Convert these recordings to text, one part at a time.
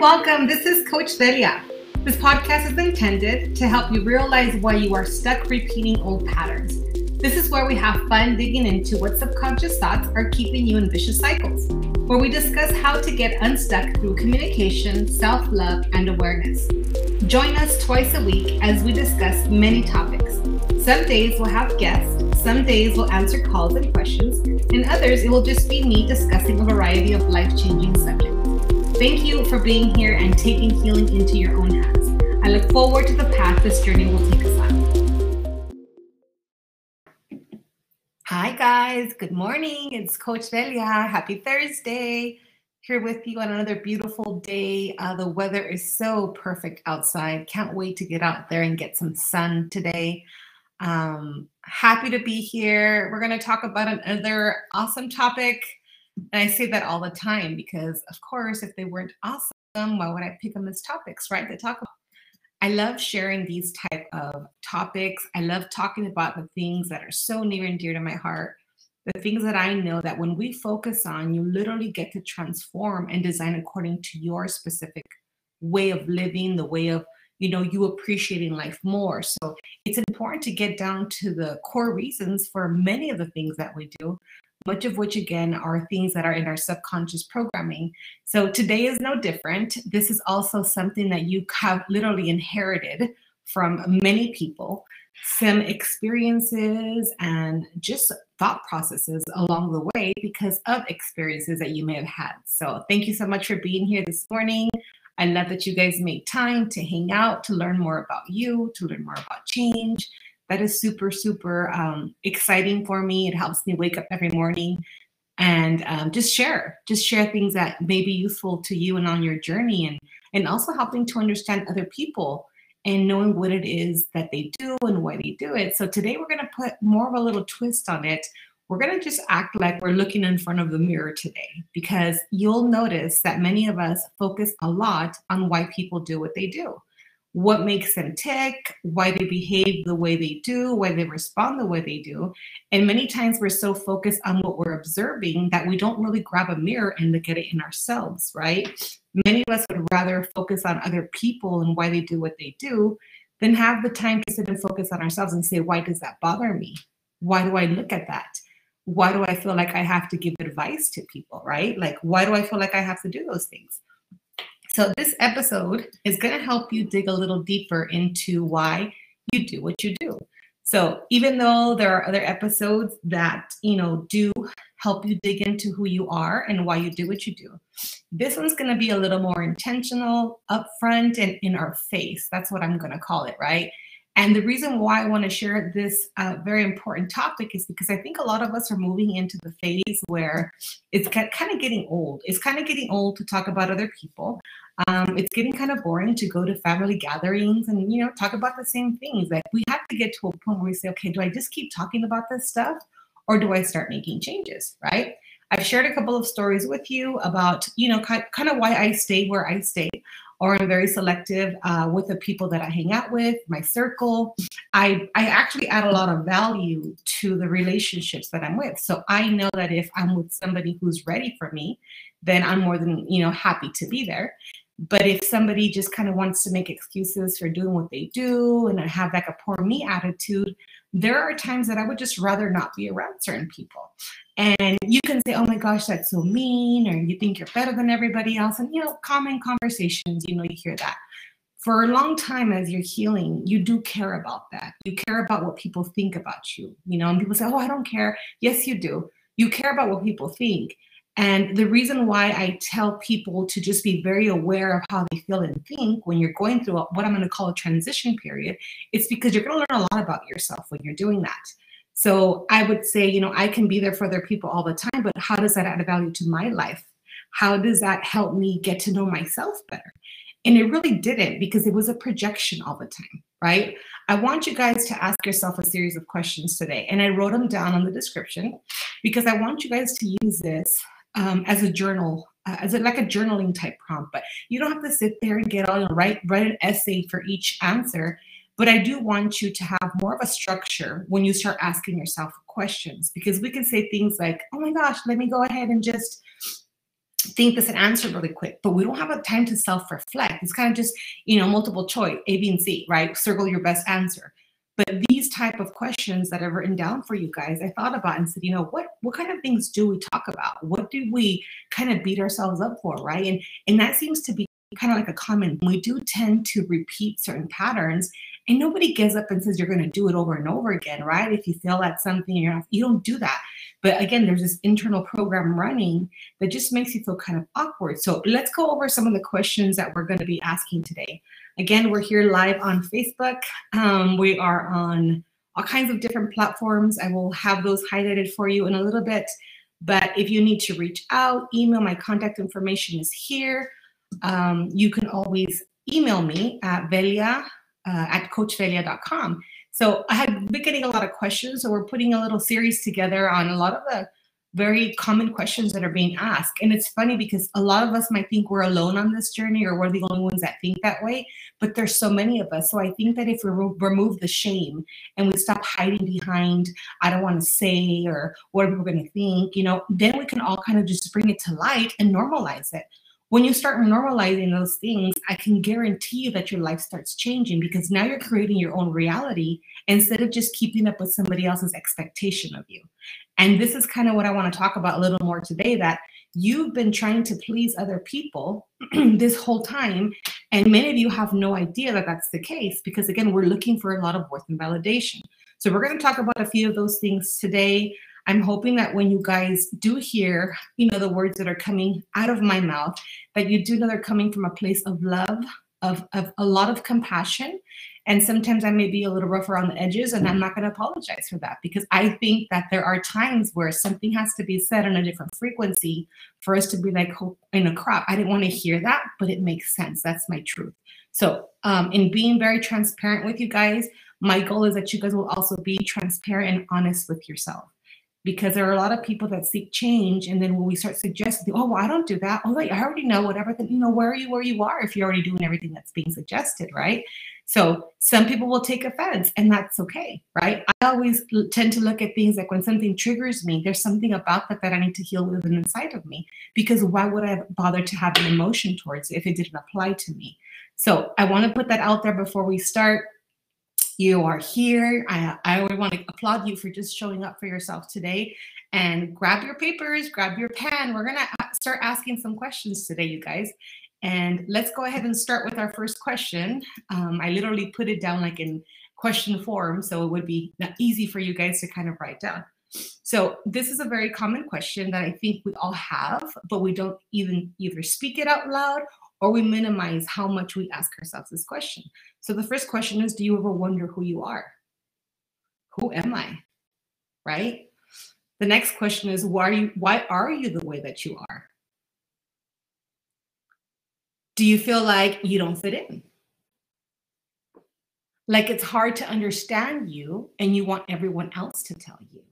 welcome. This is Coach Velia. This podcast is intended to help you realize why you are stuck repeating old patterns. This is where we have fun digging into what subconscious thoughts are keeping you in vicious cycles, where we discuss how to get unstuck through communication, self love, and awareness. Join us twice a week as we discuss many topics. Some days we'll have guests, some days we'll answer calls and questions, and others it will just be me discussing a variety of life changing subjects. Thank you for being here and taking healing into your own hands. I look forward to the path this journey will take us on. Hi, guys. Good morning. It's Coach Velia. Happy Thursday. Here with you on another beautiful day. Uh, the weather is so perfect outside. Can't wait to get out there and get some sun today. Um, happy to be here. We're going to talk about another awesome topic and I say that all the time because, of course, if they weren't awesome, why would I pick them as topics, right? To talk about. I love sharing these type of topics. I love talking about the things that are so near and dear to my heart. The things that I know that when we focus on, you literally get to transform and design according to your specific way of living, the way of you know you appreciating life more so it's important to get down to the core reasons for many of the things that we do much of which again are things that are in our subconscious programming. So today is no different. This is also something that you have literally inherited from many people, some experiences and just thought processes along the way because of experiences that you may have had. So thank you so much for being here this morning. I love that you guys make time to hang out, to learn more about you, to learn more about change, that is super super um, exciting for me. It helps me wake up every morning and um, just share just share things that may be useful to you and on your journey and and also helping to understand other people and knowing what it is that they do and why they do it. So today we're going to put more of a little twist on it. We're going to just act like we're looking in front of the mirror today because you'll notice that many of us focus a lot on why people do what they do what makes them tick, why they behave the way they do, why they respond the way they do. And many times we're so focused on what we're observing that we don't really grab a mirror and look at it in ourselves, right? Many of us would rather focus on other people and why they do what they do than have the time to sit and focus on ourselves and say, why does that bother me? Why do I look at that? Why do I feel like I have to give advice to people, right? Like, why do I feel like I have to do those things? So, this episode is going to help you dig a little deeper into why you do what you do. So, even though there are other episodes that, you know, do help you dig into who you are and why you do what you do, this one's going to be a little more intentional, upfront, and in our face. That's what I'm going to call it, right? And the reason why I want to share this uh, very important topic is because I think a lot of us are moving into the phase where it's kind of getting old. It's kind of getting old to talk about other people. Um, it's getting kind of boring to go to family gatherings and you know talk about the same things. Like we have to get to a point where we say, okay, do I just keep talking about this stuff, or do I start making changes? Right? I've shared a couple of stories with you about you know kind, kind of why I stay where I stay or I'm very selective uh, with the people that I hang out with, my circle. I, I actually add a lot of value to the relationships that I'm with. So I know that if I'm with somebody who's ready for me, then I'm more than you know happy to be there. But if somebody just kind of wants to make excuses for doing what they do and have like a poor me attitude, there are times that I would just rather not be around certain people. And you can say, oh my gosh, that's so mean, or you think you're better than everybody else. And, you know, common conversations, you know, you hear that. For a long time, as you're healing, you do care about that. You care about what people think about you, you know, and people say, oh, I don't care. Yes, you do. You care about what people think. And the reason why I tell people to just be very aware of how they feel and think when you're going through what I'm going to call a transition period, it's because you're going to learn a lot about yourself when you're doing that. So I would say, you know, I can be there for other people all the time, but how does that add value to my life? How does that help me get to know myself better? And it really didn't because it was a projection all the time, right? I want you guys to ask yourself a series of questions today. And I wrote them down on the description because I want you guys to use this um, as a journal, uh, as a, like a journaling type prompt. But you don't have to sit there and get all and write write an essay for each answer. But I do want you to have more of a structure when you start asking yourself questions because we can say things like, "Oh my gosh, let me go ahead and just." think this and answer really quick, but we don't have a time to self-reflect. It's kind of just, you know, multiple choice, A, B, and C, right? Circle your best answer. But these type of questions that I've written down for you guys, I thought about and said, you know, what what kind of things do we talk about? What do we kind of beat ourselves up for, right? And and that seems to be kind of like a common. We do tend to repeat certain patterns, and nobody gives up and says you're going to do it over and over again, right? If you fail at something, you're not, you don't do that. But again, there's this internal program running that just makes you feel kind of awkward. So let's go over some of the questions that we're going to be asking today. Again, we're here live on Facebook. Um, we are on all kinds of different platforms. I will have those highlighted for you in a little bit. But if you need to reach out, email, my contact information is here. Um, you can always email me at velia uh, at coachvelia.com. So I had been getting a lot of questions. So we're putting a little series together on a lot of the very common questions that are being asked. And it's funny because a lot of us might think we're alone on this journey or we're the only ones that think that way, but there's so many of us. So I think that if we re- remove the shame and we stop hiding behind, I don't want to say, or what are people going to think, you know, then we can all kind of just bring it to light and normalize it when you start normalizing those things, I can guarantee you that your life starts changing because now you're creating your own reality instead of just keeping up with somebody else's expectation of you. And this is kind of what I want to talk about a little more today that you've been trying to please other people this whole time. And many of you have no idea that that's the case because, again, we're looking for a lot of worth and validation. So, we're going to talk about a few of those things today. I'm hoping that when you guys do hear, you know, the words that are coming out of my mouth, that you do know they're coming from a place of love, of, of a lot of compassion. And sometimes I may be a little rough around the edges, and I'm not going to apologize for that because I think that there are times where something has to be said on a different frequency for us to be like, oh, in a crop. I didn't want to hear that, but it makes sense. That's my truth. So, um, in being very transparent with you guys, my goal is that you guys will also be transparent and honest with yourself because there are a lot of people that seek change and then when we start suggesting oh well i don't do that oh wait i already know whatever then you know where are you where you are if you're already doing everything that's being suggested right? So some people will take offense and that's okay right? I always tend to look at things like when something triggers me there's something about that that i need to heal within inside of me because why would i bother to have an emotion towards it if it didn't apply to me? So i want to put that out there before we start you are here. I, I would want to applaud you for just showing up for yourself today. And grab your papers, grab your pen. We're going to start asking some questions today, you guys. And let's go ahead and start with our first question. Um, I literally put it down like in question form, so it would be easy for you guys to kind of write down. So this is a very common question that I think we all have, but we don't even either speak it out loud or we minimize how much we ask ourselves this question. So the first question is Do you ever wonder who you are? Who am I? Right? The next question is why are you why are you the way that you are? Do you feel like you don't fit in? Like it's hard to understand you and you want everyone else to tell you.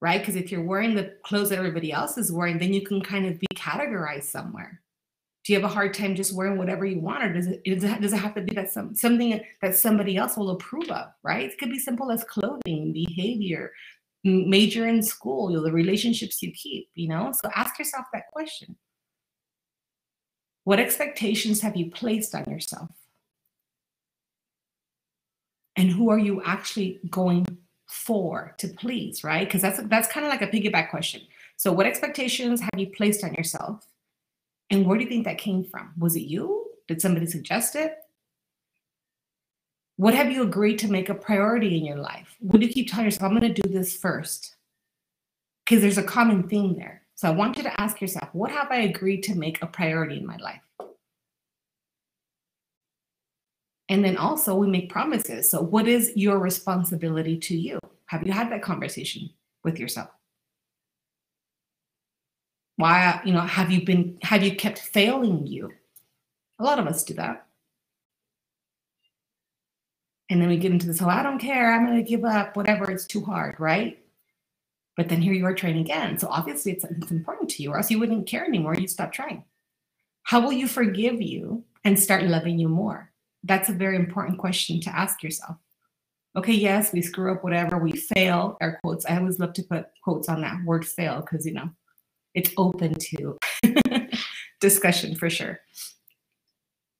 Right? Because if you're wearing the clothes that everybody else is wearing, then you can kind of be categorized somewhere do you have a hard time just wearing whatever you want or does it does it, does it have to be that some, something that somebody else will approve of right? It could be simple as clothing behavior major in school you know, the relationships you keep you know? So ask yourself that question. What expectations have you placed on yourself? And who are you actually going for to please right? Because that's that's kind of like a piggyback question. So what expectations have you placed on yourself and where do you think that came from? Was it you? Did somebody suggest it? What have you agreed to make a priority in your life? What do you keep telling yourself, I'm going to do this first? Because there's a common theme there. So I want you to ask yourself, what have I agreed to make a priority in my life? And then also, we make promises. So, what is your responsibility to you? Have you had that conversation with yourself? Why, you know, have you been, have you kept failing you? A lot of us do that. And then we get into this, oh, I don't care, I'm going to give up, whatever, it's too hard, right? But then here you are trying again. So obviously it's, it's important to you, or else you wouldn't care anymore. You'd stop trying. How will you forgive you and start loving you more? That's a very important question to ask yourself. Okay, yes, we screw up, whatever, we fail, air quotes. I always love to put quotes on that word fail because, you know, it's open to discussion for sure.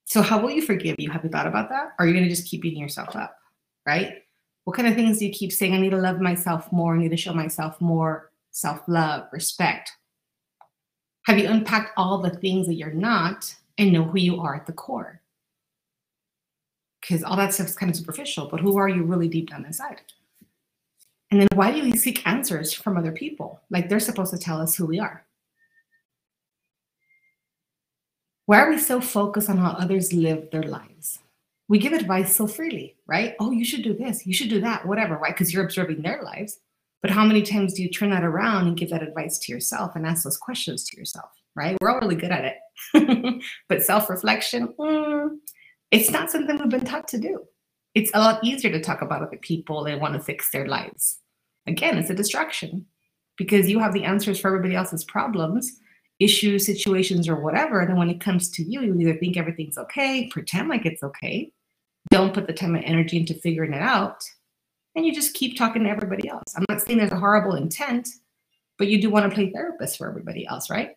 So, how will you forgive you? Have you thought about that? Are you going to just keep beating yourself up? Right? What kind of things do you keep saying? I need to love myself more. I need to show myself more self love, respect. Have you unpacked all the things that you're not and know who you are at the core? Because all that stuff is kind of superficial, but who are you really deep down inside? And then why do we seek answers from other people? Like they're supposed to tell us who we are. Why are we so focused on how others live their lives? We give advice so freely, right? Oh, you should do this, you should do that, whatever, right? Because you're observing their lives. But how many times do you turn that around and give that advice to yourself and ask those questions to yourself, right? We're all really good at it. but self reflection, mm, it's not something we've been taught to do. It's a lot easier to talk about other people and want to fix their lives. Again, it's a distraction because you have the answers for everybody else's problems issues, situations, or whatever. And then when it comes to you, you either think everything's okay, pretend like it's okay, don't put the time and energy into figuring it out, and you just keep talking to everybody else. I'm not saying there's a horrible intent, but you do want to play therapist for everybody else, right?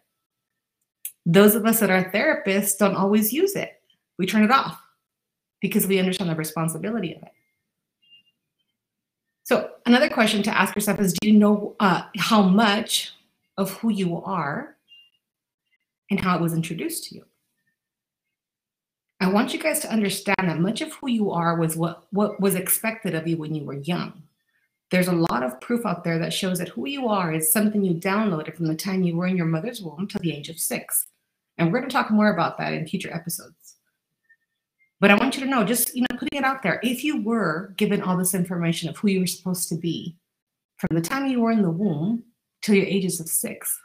Those of us that are therapists don't always use it. We turn it off because we understand the responsibility of it. So, another question to ask yourself is Do you know uh, how much of who you are and how it was introduced to you. I want you guys to understand that much of who you are was what, what was expected of you when you were young. There's a lot of proof out there that shows that who you are is something you downloaded from the time you were in your mother's womb to the age of six. And we're going to talk more about that in future episodes. But I want you to know, just you know, putting it out there, if you were given all this information of who you were supposed to be from the time you were in the womb till your ages of six,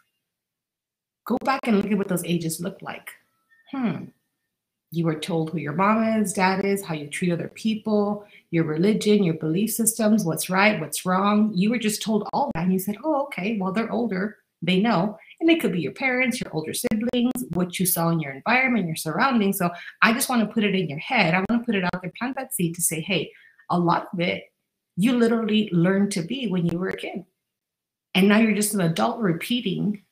Go back and look at what those ages look like. Hmm. You were told who your mom is, dad is, how you treat other people, your religion, your belief systems, what's right, what's wrong. You were just told all that. And you said, oh, okay, well, they're older. They know. And it could be your parents, your older siblings, what you saw in your environment, your surroundings. So I just want to put it in your head. I want to put it out there, plant that seed to say, hey, a lot of it you literally learned to be when you were a kid. And now you're just an adult repeating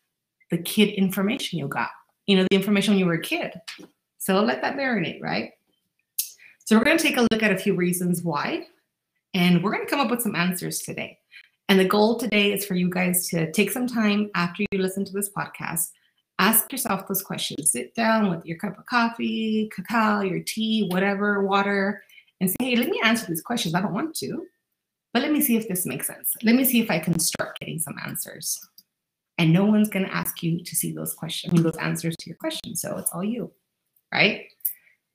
the kid information you got, you know, the information when you were a kid. So let that marinate, right? So we're going to take a look at a few reasons why, and we're going to come up with some answers today. And the goal today is for you guys to take some time after you listen to this podcast, ask yourself those questions. Sit down with your cup of coffee, cacao, your tea, whatever, water, and say, hey, let me answer these questions. I don't want to, but let me see if this makes sense. Let me see if I can start getting some answers and no one's going to ask you to see those questions, those answers to your questions. So it's all you, right?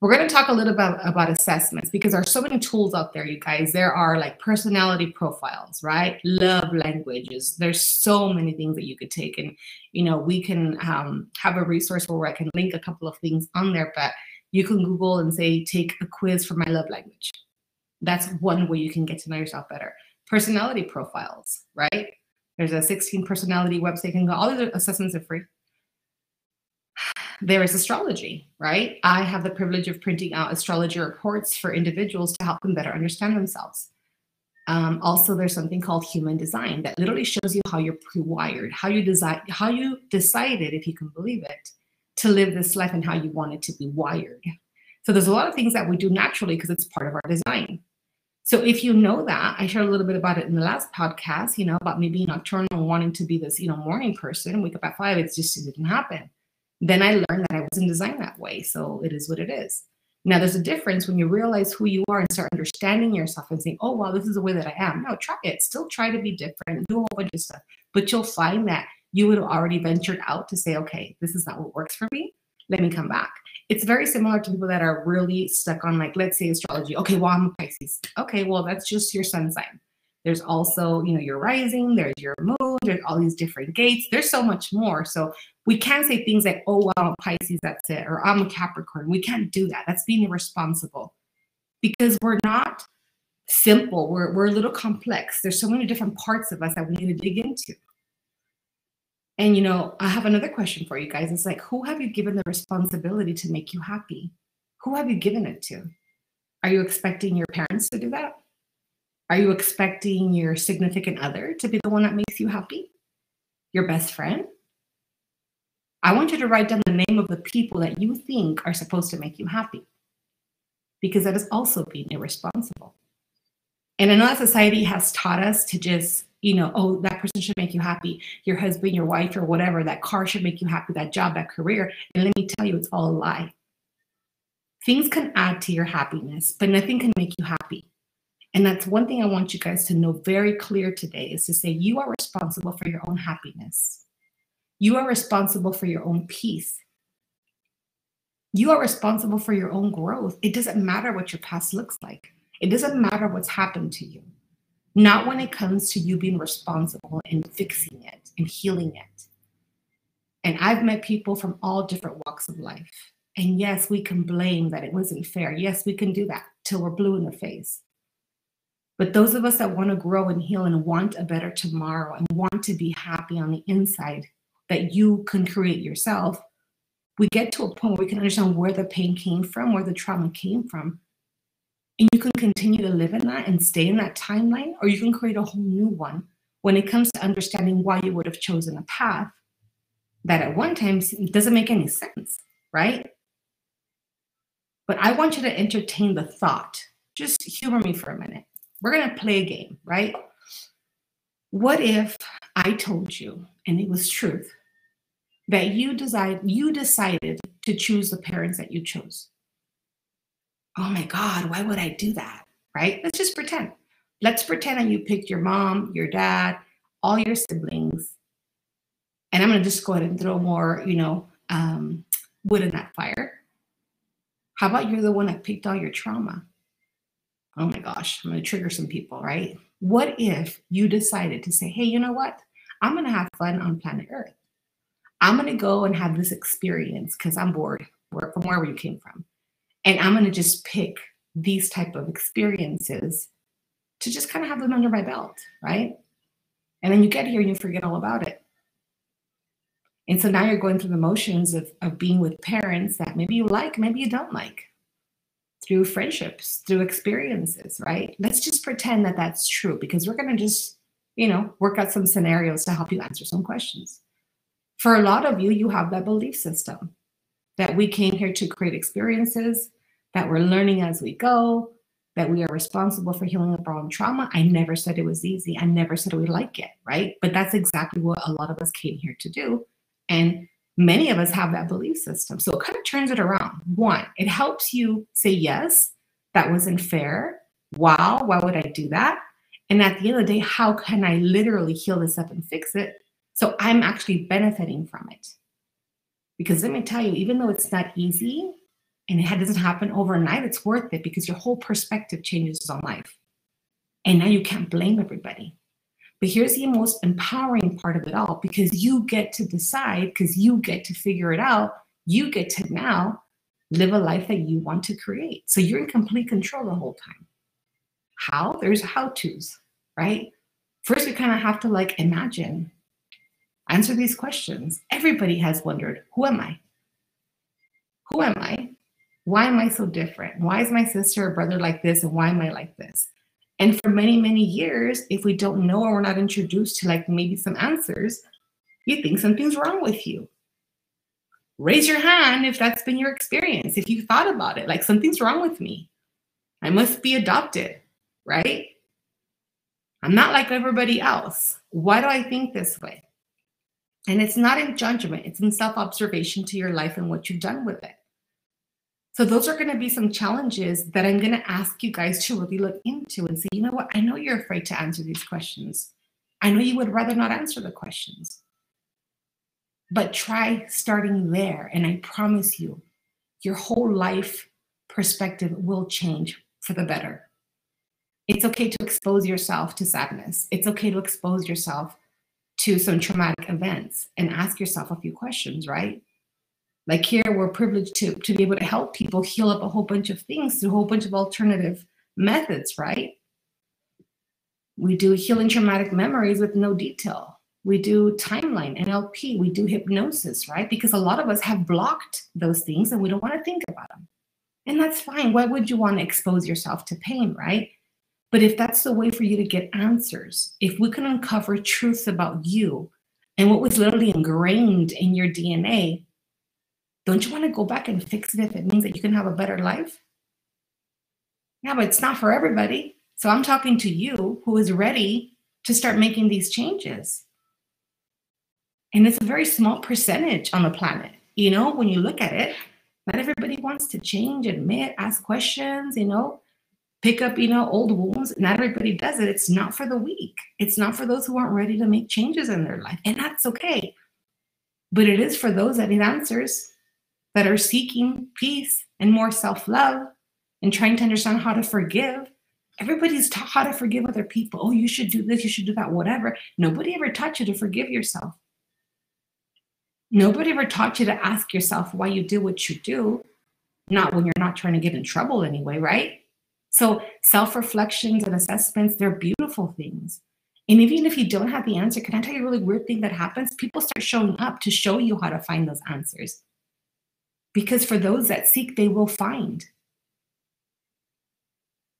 We're going to talk a little bit about, about assessments because there are so many tools out there, you guys. There are like personality profiles, right? Love languages. There's so many things that you could take, and you know we can um, have a resource where I can link a couple of things on there. But you can Google and say, take a quiz for my love language. That's one way you can get to know yourself better. Personality profiles, right? There's a 16 personality website you can go. All these assessments are free. There is astrology, right? I have the privilege of printing out astrology reports for individuals to help them better understand themselves. Um, also, there's something called human design that literally shows you how you're pre-wired, how you decide, how you decided, if you can believe it, to live this life and how you want it to be wired. So there's a lot of things that we do naturally because it's part of our design. So if you know that, I shared a little bit about it in the last podcast, you know, about me being nocturnal and wanting to be this, you know, morning person, wake up at five, it's just it didn't happen. Then I learned that I wasn't designed that way. So it is what it is. Now there's a difference when you realize who you are and start understanding yourself and saying, oh wow, this is the way that I am. No, try it. Still try to be different, do a whole bunch of stuff. But you'll find that you would have already ventured out to say, okay, this is not what works for me. Let me come back it's very similar to people that are really stuck on like let's say astrology okay well i'm a pisces okay well that's just your sun sign there's also you know your rising there's your moon there's all these different gates there's so much more so we can't say things like oh well pisces that's it or i'm a capricorn we can't do that that's being irresponsible because we're not simple we're, we're a little complex there's so many different parts of us that we need to dig into and you know, I have another question for you guys. It's like, who have you given the responsibility to make you happy? Who have you given it to? Are you expecting your parents to do that? Are you expecting your significant other to be the one that makes you happy? Your best friend? I want you to write down the name of the people that you think are supposed to make you happy, because that is also being irresponsible. And I know that society has taught us to just, you know, oh, that person should make you happy. Your husband, your wife, or whatever, that car should make you happy, that job, that career. And let me tell you, it's all a lie. Things can add to your happiness, but nothing can make you happy. And that's one thing I want you guys to know very clear today is to say you are responsible for your own happiness. You are responsible for your own peace. You are responsible for your own growth. It doesn't matter what your past looks like. It doesn't matter what's happened to you. Not when it comes to you being responsible and fixing it and healing it. And I've met people from all different walks of life. And yes, we can blame that it wasn't fair. Yes, we can do that till we're blue in the face. But those of us that want to grow and heal and want a better tomorrow and want to be happy on the inside that you can create yourself, we get to a point where we can understand where the pain came from, where the trauma came from. And you can continue to live in that and stay in that timeline, or you can create a whole new one when it comes to understanding why you would have chosen a path that at one time doesn't make any sense, right? But I want you to entertain the thought. Just humor me for a minute. We're going to play a game, right? What if I told you, and it was truth, that you decide you decided to choose the parents that you chose? Oh my God, why would I do that? Right? Let's just pretend. Let's pretend that you picked your mom, your dad, all your siblings. And I'm going to just go ahead and throw more, you know, um, wood in that fire. How about you're the one that picked all your trauma? Oh my gosh, I'm going to trigger some people, right? What if you decided to say, hey, you know what? I'm going to have fun on planet Earth. I'm going to go and have this experience because I'm bored from wherever you came from. And I'm going to just pick these type of experiences to just kind of have them under my belt, right? And then you get here and you forget all about it. And so now you're going through the motions of, of being with parents that maybe you like, maybe you don't like, through friendships, through experiences, right? Let's just pretend that that's true because we're going to just, you know, work out some scenarios to help you answer some questions. For a lot of you, you have that belief system that we came here to create experiences, that we're learning as we go, that we are responsible for healing our own trauma. I never said it was easy. I never said we like it, right? But that's exactly what a lot of us came here to do and many of us have that belief system. So it kind of turns it around. One, it helps you say, yes, that wasn't fair. Wow, why would I do that? And at the end of the day, how can I literally heal this up and fix it? So I'm actually benefiting from it. Because let me tell you, even though it's not easy and it doesn't happen overnight, it's worth it because your whole perspective changes on life. And now you can't blame everybody. But here's the most empowering part of it all because you get to decide, because you get to figure it out. You get to now live a life that you want to create. So you're in complete control the whole time. How? There's how to's, right? First, we kind of have to like imagine, answer these questions. Everybody has wondered who am I? Who am I? Why am I so different? Why is my sister or brother like this? And why am I like this? And for many, many years, if we don't know or we're not introduced to like maybe some answers, you think something's wrong with you. Raise your hand if that's been your experience, if you thought about it, like something's wrong with me. I must be adopted, right? I'm not like everybody else. Why do I think this way? And it's not in judgment, it's in self observation to your life and what you've done with it. So those are going to be some challenges that I'm going to ask you guys to really look into and say, you know what? I know you're afraid to answer these questions. I know you would rather not answer the questions. But try starting there. And I promise you, your whole life perspective will change for the better. It's okay to expose yourself to sadness. It's okay to expose yourself to some traumatic events and ask yourself a few questions, right? Like here, we're privileged to, to be able to help people heal up a whole bunch of things through a whole bunch of alternative methods, right? We do healing traumatic memories with no detail. We do timeline, NLP, we do hypnosis, right? Because a lot of us have blocked those things and we don't want to think about them. And that's fine. Why would you want to expose yourself to pain, right? But if that's the way for you to get answers, if we can uncover truths about you and what was literally ingrained in your DNA, don't you want to go back and fix it if it means that you can have a better life? Yeah, but it's not for everybody. So I'm talking to you who is ready to start making these changes. And it's a very small percentage on the planet. You know, when you look at it, not everybody wants to change, admit, ask questions, you know, pick up, you know, old wounds. Not everybody does it. It's not for the weak. It's not for those who aren't ready to make changes in their life. And that's okay. But it is for those that need answers, that are seeking peace and more self love and trying to understand how to forgive. Everybody's taught how to forgive other people. Oh, you should do this, you should do that, whatever. Nobody ever taught you to forgive yourself. Nobody ever taught you to ask yourself why you do what you do, not when you're not trying to get in trouble anyway, right? So self reflections and assessments, they're beautiful things. And even if you don't have the answer, can I tell you a really weird thing that happens? People start showing up to show you how to find those answers. Because for those that seek, they will find.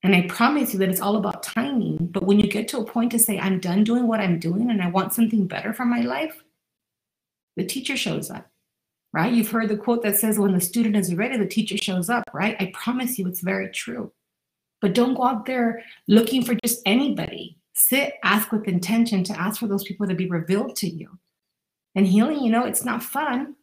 And I promise you that it's all about timing. But when you get to a point to say, I'm done doing what I'm doing and I want something better for my life, the teacher shows up, right? You've heard the quote that says, when the student is ready, the teacher shows up, right? I promise you it's very true. But don't go out there looking for just anybody. Sit, ask with intention to ask for those people to be revealed to you. And healing, you know, it's not fun,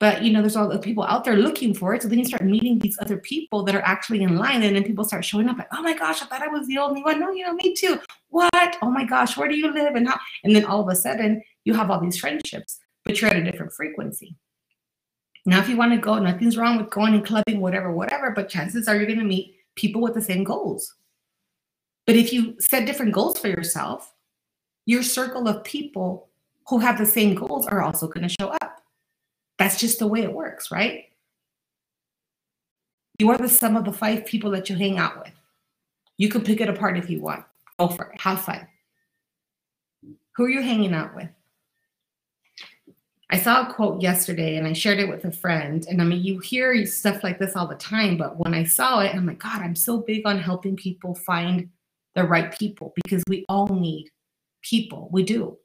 but you know, there's all the people out there looking for it. So then you start meeting these other people that are actually in line, and then people start showing up like, oh my gosh, I thought I was the only one. No, you know, me too. What? Oh my gosh, where do you live? And how? And then all of a sudden, you have all these friendships, but you're at a different frequency. Now, if you want to go, nothing's wrong with going and clubbing, whatever, whatever, but chances are you're going to meet people with the same goals. But if you set different goals for yourself, your circle of people who have the same goals are also going to show up. That's just the way it works, right? You are the sum of the five people that you hang out with. You can pick it apart if you want. Go for it. Have fun. Who are you hanging out with? I saw a quote yesterday and I shared it with a friend. And I mean, you hear stuff like this all the time, but when I saw it, I'm like, God, I'm so big on helping people find the right people because we all need people. We do.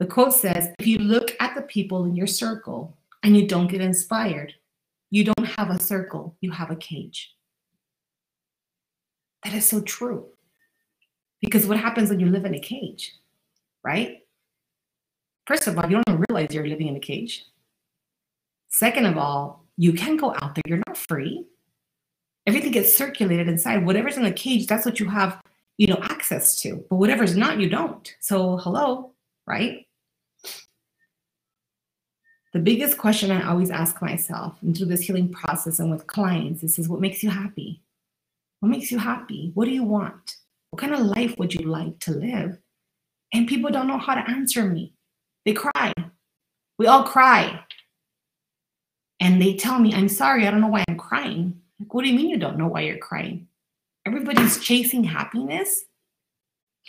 The quote says if you look at the people in your circle and you don't get inspired, you don't have a circle, you have a cage. That is so true. Because what happens when you live in a cage, right? First of all, you don't realize you're living in a cage. Second of all, you can go out there, you're not free. Everything gets circulated inside. Whatever's in the cage, that's what you have, you know, access to. But whatever's not, you don't. So hello, right? The biggest question I always ask myself and through this healing process and with clients is, is what makes you happy? What makes you happy? What do you want? What kind of life would you like to live? And people don't know how to answer me. They cry. We all cry. And they tell me, I'm sorry, I don't know why I'm crying. Like, what do you mean you don't know why you're crying? Everybody's chasing happiness.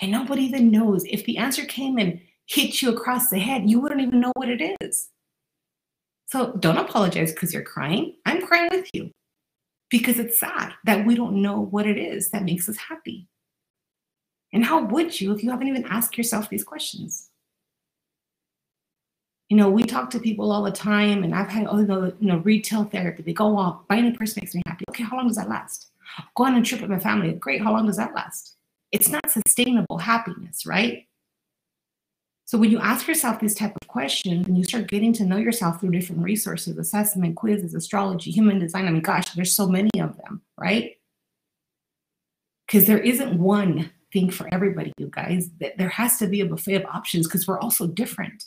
And nobody even knows. If the answer came and hit you across the head, you wouldn't even know what it is. So don't apologize because you're crying. I'm crying with you because it's sad that we don't know what it is that makes us happy. And how would you if you haven't even asked yourself these questions? you know, we talk to people all the time, and I've had, oh, you know, retail therapy. They go, well, buying a purse makes me happy. Okay, how long does that last? Go on a trip with my family. Great, how long does that last? It's not sustainable happiness, right? So when you ask yourself these type of questions and you start getting to know yourself through different resources, assessment, quizzes, astrology, human design, I mean, gosh, there's so many of them, right? Because there isn't one thing for everybody, you guys. There has to be a buffet of options because we're all so different.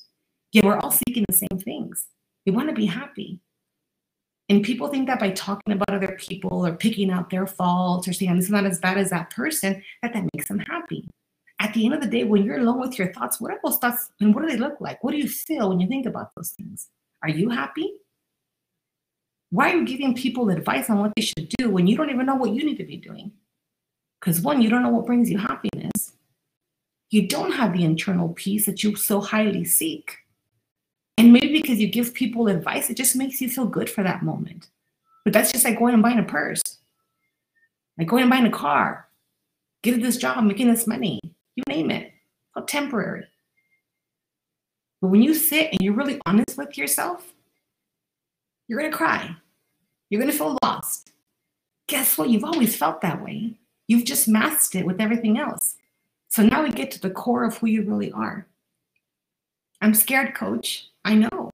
Yet we're all seeking the same things. We want to be happy. And people think that by talking about other people or picking out their faults or saying is not as bad as that person, that that makes them happy. At the end of the day, when you're alone with your thoughts, what are those thoughts and what do they look like? What do you feel when you think about those things? Are you happy? Why are you giving people advice on what they should do when you don't even know what you need to be doing? Because one, you don't know what brings you happiness. You don't have the internal peace that you so highly seek. And maybe because you give people advice, it just makes you feel good for that moment. But that's just like going and buying a purse, like going and buying a car, getting this job, making this money, you name it. How temporary. But when you sit and you're really honest with yourself, you're going to cry. You're going to feel lost. Guess what? You've always felt that way. You've just masked it with everything else. So now we get to the core of who you really are. I'm scared, coach. I know.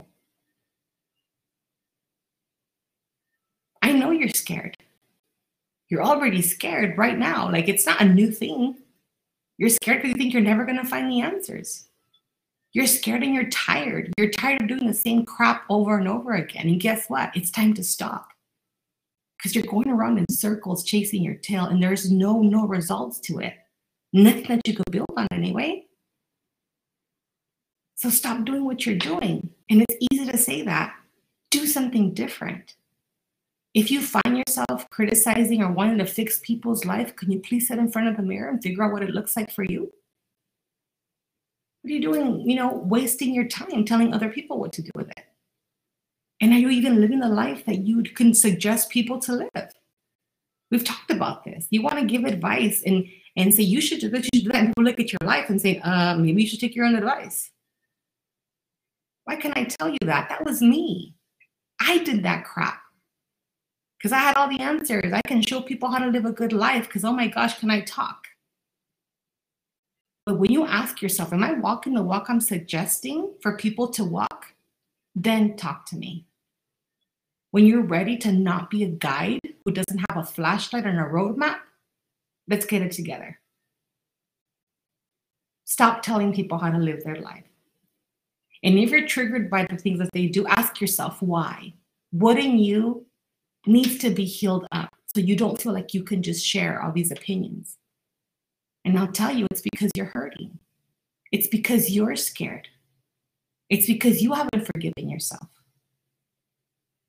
I know you're scared. You're already scared right now. Like it's not a new thing. You're scared because you think you're never going to find the answers. You're scared and you're tired. You're tired of doing the same crap over and over again. And guess what? It's time to stop. Because you're going around in circles chasing your tail and there's no no results to it. Nothing that you could build on anyway. So stop doing what you're doing. And it's easy to say that. Do something different. If you find yourself criticizing or wanting to fix people's life, can you please sit in front of the mirror and figure out what it looks like for you? What are you doing, you know, wasting your time telling other people what to do with it? And are you even living the life that you can suggest people to live? We've talked about this. You want to give advice and and say you should do this, you should do that. And people look at your life and say, uh, maybe you should take your own advice. Why can I tell you that? That was me. I did that crap. Because I had all the answers. I can show people how to live a good life because oh my gosh, can I talk? But when you ask yourself, am I walking the walk I'm suggesting for people to walk? Then talk to me. When you're ready to not be a guide who doesn't have a flashlight and a roadmap, let's get it together. Stop telling people how to live their life. And if you're triggered by the things that they do, ask yourself why. In you needs to be healed up so you don't feel like you can just share all these opinions? And I'll tell you, it's because you're hurting. It's because you're scared. It's because you haven't forgiven yourself.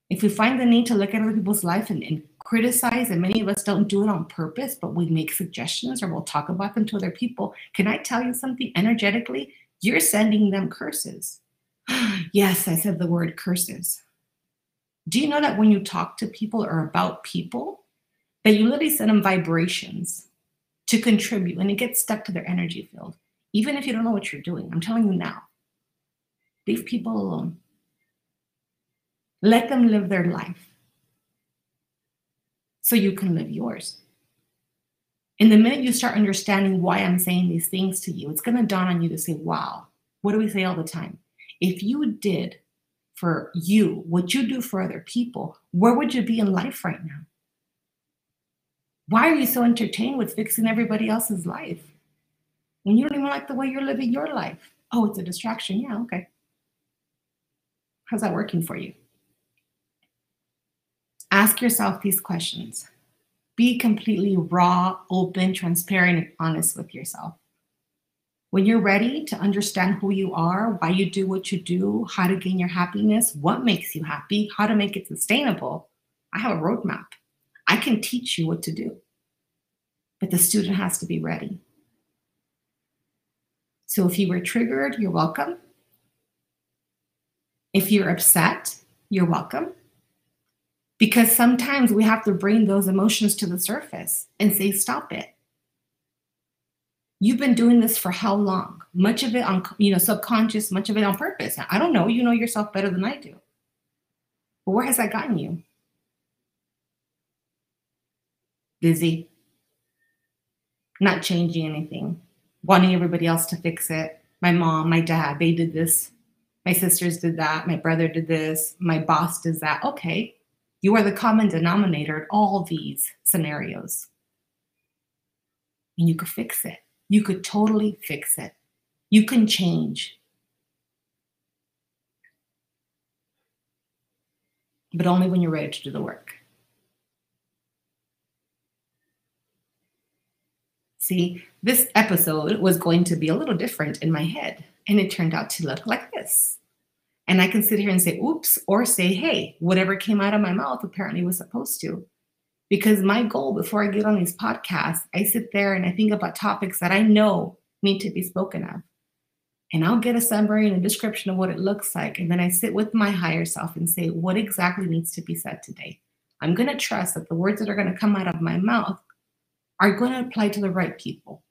If we find the need to look at other people's life and, and criticize, and many of us don't do it on purpose, but we make suggestions or we'll talk about them to other people, can I tell you something energetically? You're sending them curses. yes, I said the word curses. Do you know that when you talk to people or about people, that you literally send them vibrations to contribute and it gets stuck to their energy field, even if you don't know what you're doing. I'm telling you now. Leave people alone. Let them live their life so you can live yours. In the minute you start understanding why I'm saying these things to you, it's going to dawn on you to say, wow, what do we say all the time? If you did for you what you do for other people, where would you be in life right now? Why are you so entertained with fixing everybody else's life when you don't even like the way you're living your life? Oh, it's a distraction. Yeah, okay. How's that working for you? Ask yourself these questions. Be completely raw, open, transparent, and honest with yourself. When you're ready to understand who you are, why you do what you do, how to gain your happiness, what makes you happy, how to make it sustainable, I have a roadmap. I can teach you what to do, but the student has to be ready. So if you were triggered, you're welcome. If you're upset, you're welcome. Because sometimes we have to bring those emotions to the surface and say, stop it. You've been doing this for how long? Much of it on, you know, subconscious, much of it on purpose. I don't know. You know yourself better than I do. But where has that gotten you? busy, not changing anything, wanting everybody else to fix it. My mom, my dad, they did this. My sisters did that. My brother did this. My boss does that. Okay. You are the common denominator in all these scenarios. And you could fix it. You could totally fix it. You can change. But only when you're ready to do the work. See, this episode was going to be a little different in my head, and it turned out to look like this. And I can sit here and say, oops, or say, hey, whatever came out of my mouth apparently was supposed to. Because my goal before I get on these podcasts, I sit there and I think about topics that I know need to be spoken of. And I'll get a summary and a description of what it looks like. And then I sit with my higher self and say, what exactly needs to be said today? I'm going to trust that the words that are going to come out of my mouth are going to apply to the right people.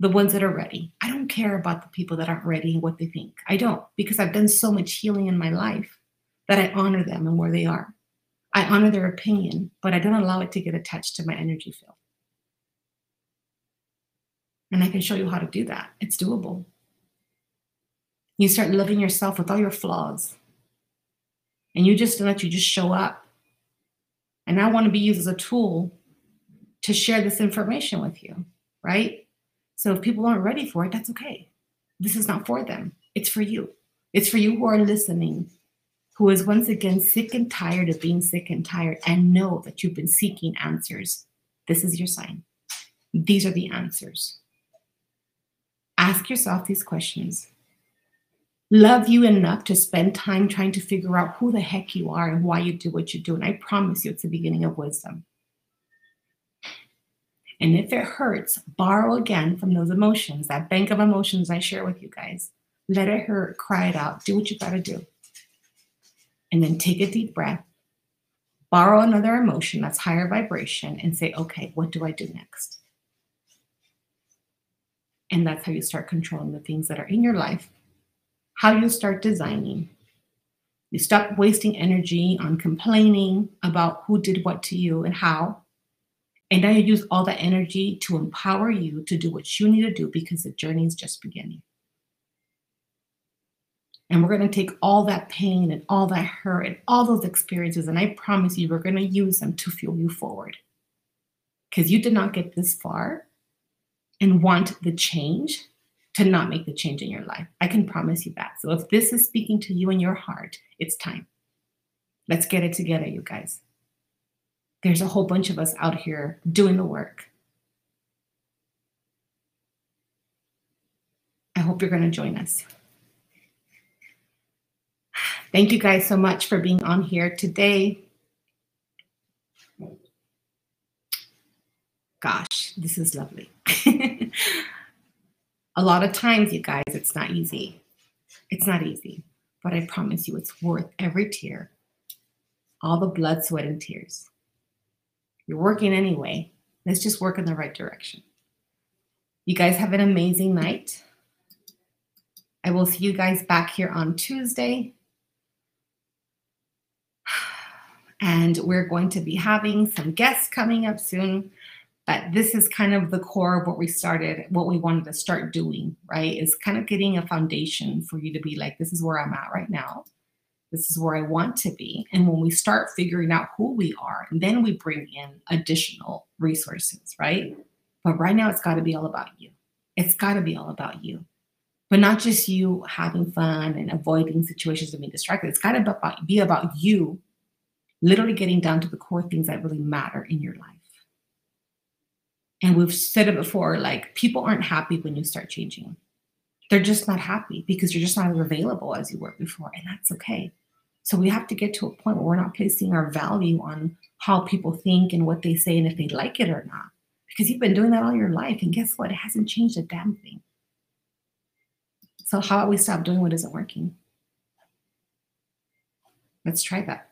the ones that are ready. I don't care about the people that aren't ready and what they think. I don't, because I've done so much healing in my life that I honor them and where they are. I honor their opinion, but I don't allow it to get attached to my energy field. And I can show you how to do that. It's doable. You start loving yourself with all your flaws. And you just let you just show up. And I want to be used as a tool to share this information with you, right? So if people aren't ready for it, that's okay. This is not for them. It's for you. It's for you who are listening, who is once again sick and tired of being sick and tired and know that you've been seeking answers. This is your sign. These are the answers. Ask yourself these questions. Love you enough to spend time trying to figure out who the heck you are and why you do what you do. And I promise you, it's the beginning of wisdom. And if it hurts, borrow again from those emotions, that bank of emotions I share with you guys. Let it hurt, cry it out, do what you got to do. And then take a deep breath, borrow another emotion that's higher vibration, and say, okay, what do I do next? And that's how you start controlling the things that are in your life, how you start designing. You stop wasting energy on complaining about who did what to you and how. And now you use all that energy to empower you to do what you need to do because the journey is just beginning. And we're going to take all that pain and all that hurt and all those experiences, and I promise you, we're going to use them to fuel you forward. Because you did not get this far and want the change to not make the change in your life. I can promise you that. So if this is speaking to you in your heart, it's time. Let's get it together, you guys. There's a whole bunch of us out here doing the work. I hope you're going to join us. Thank you guys so much for being on here today. Gosh, this is lovely. a lot of times, you guys, it's not easy. It's not easy, but I promise you it's worth every tear, all the blood, sweat, and tears. You're working anyway. Let's just work in the right direction. You guys have an amazing night. I will see you guys back here on Tuesday. And we're going to be having some guests coming up soon. But this is kind of the core of what we started, what we wanted to start doing, right? Is kind of getting a foundation for you to be like, this is where I'm at right now. This is where I want to be. And when we start figuring out who we are, and then we bring in additional resources, right? But right now, it's got to be all about you. It's got to be all about you but not just you having fun and avoiding situations and being distracted. It's got to be about you literally getting down to the core things that really matter in your life. And we've said it before like, people aren't happy when you start changing. They're just not happy because you're just not as available as you were before. And that's okay. So we have to get to a point where we're not placing our value on how people think and what they say and if they like it or not. Because you've been doing that all your life. And guess what? It hasn't changed a damn thing. So, how about we stop doing what isn't working? Let's try that.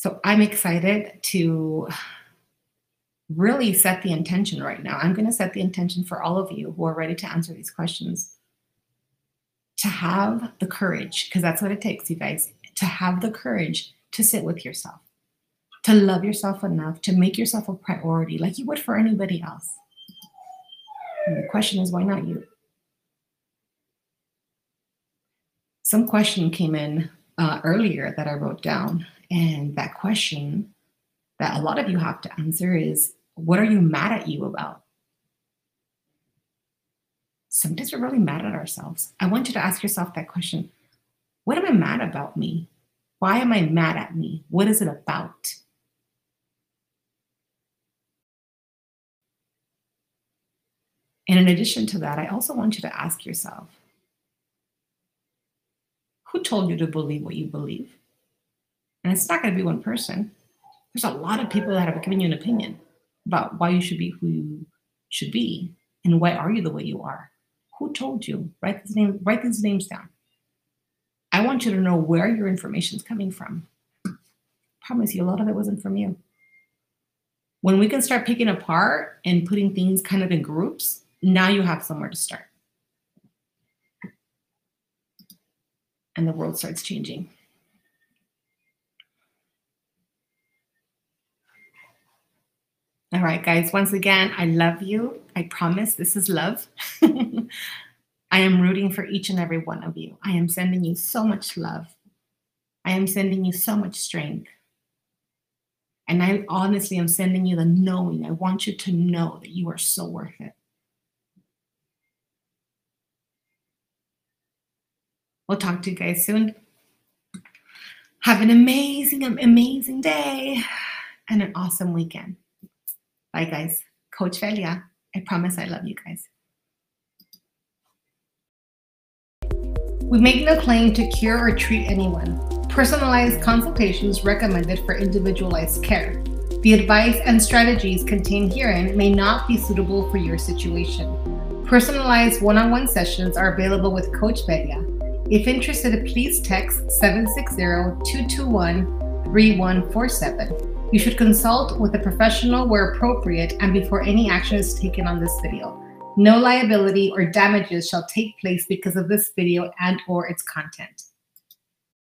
So I'm excited to really set the intention right now. I'm going to set the intention for all of you who are ready to answer these questions to have the courage, because that's what it takes, you guys, to have the courage to sit with yourself, to love yourself enough to make yourself a priority like you would for anybody else. And the question is, why not you? Some question came in uh, earlier that I wrote down and that question that a lot of you have to answer is what are you mad at you about? Sometimes we're really mad at ourselves. I want you to ask yourself that question What am I mad about me? Why am I mad at me? What is it about? And in addition to that, I also want you to ask yourself who told you to believe what you believe? And it's not going to be one person. There's a lot of people that have given you an opinion about why you should be who you should be and why are you the way you are. Who told you? Write these names, write these names down. I want you to know where your information is coming from. I promise you, a lot of it wasn't from you. When we can start picking apart and putting things kind of in groups, now you have somewhere to start. And the world starts changing. All right, guys, once again, I love you. I promise this is love. I am rooting for each and every one of you. I am sending you so much love. I am sending you so much strength. And I honestly am sending you the knowing. I want you to know that you are so worth it. We'll talk to you guys soon. Have an amazing, amazing day and an awesome weekend. Bye, guys. Coach Velia. I promise I love you guys. We make no claim to cure or treat anyone. Personalized consultations recommended for individualized care. The advice and strategies contained herein may not be suitable for your situation. Personalized one on one sessions are available with Coach Velia. If interested, please text 760 221 3147. You should consult with a professional where appropriate and before any action is taken on this video. No liability or damages shall take place because of this video and or its content.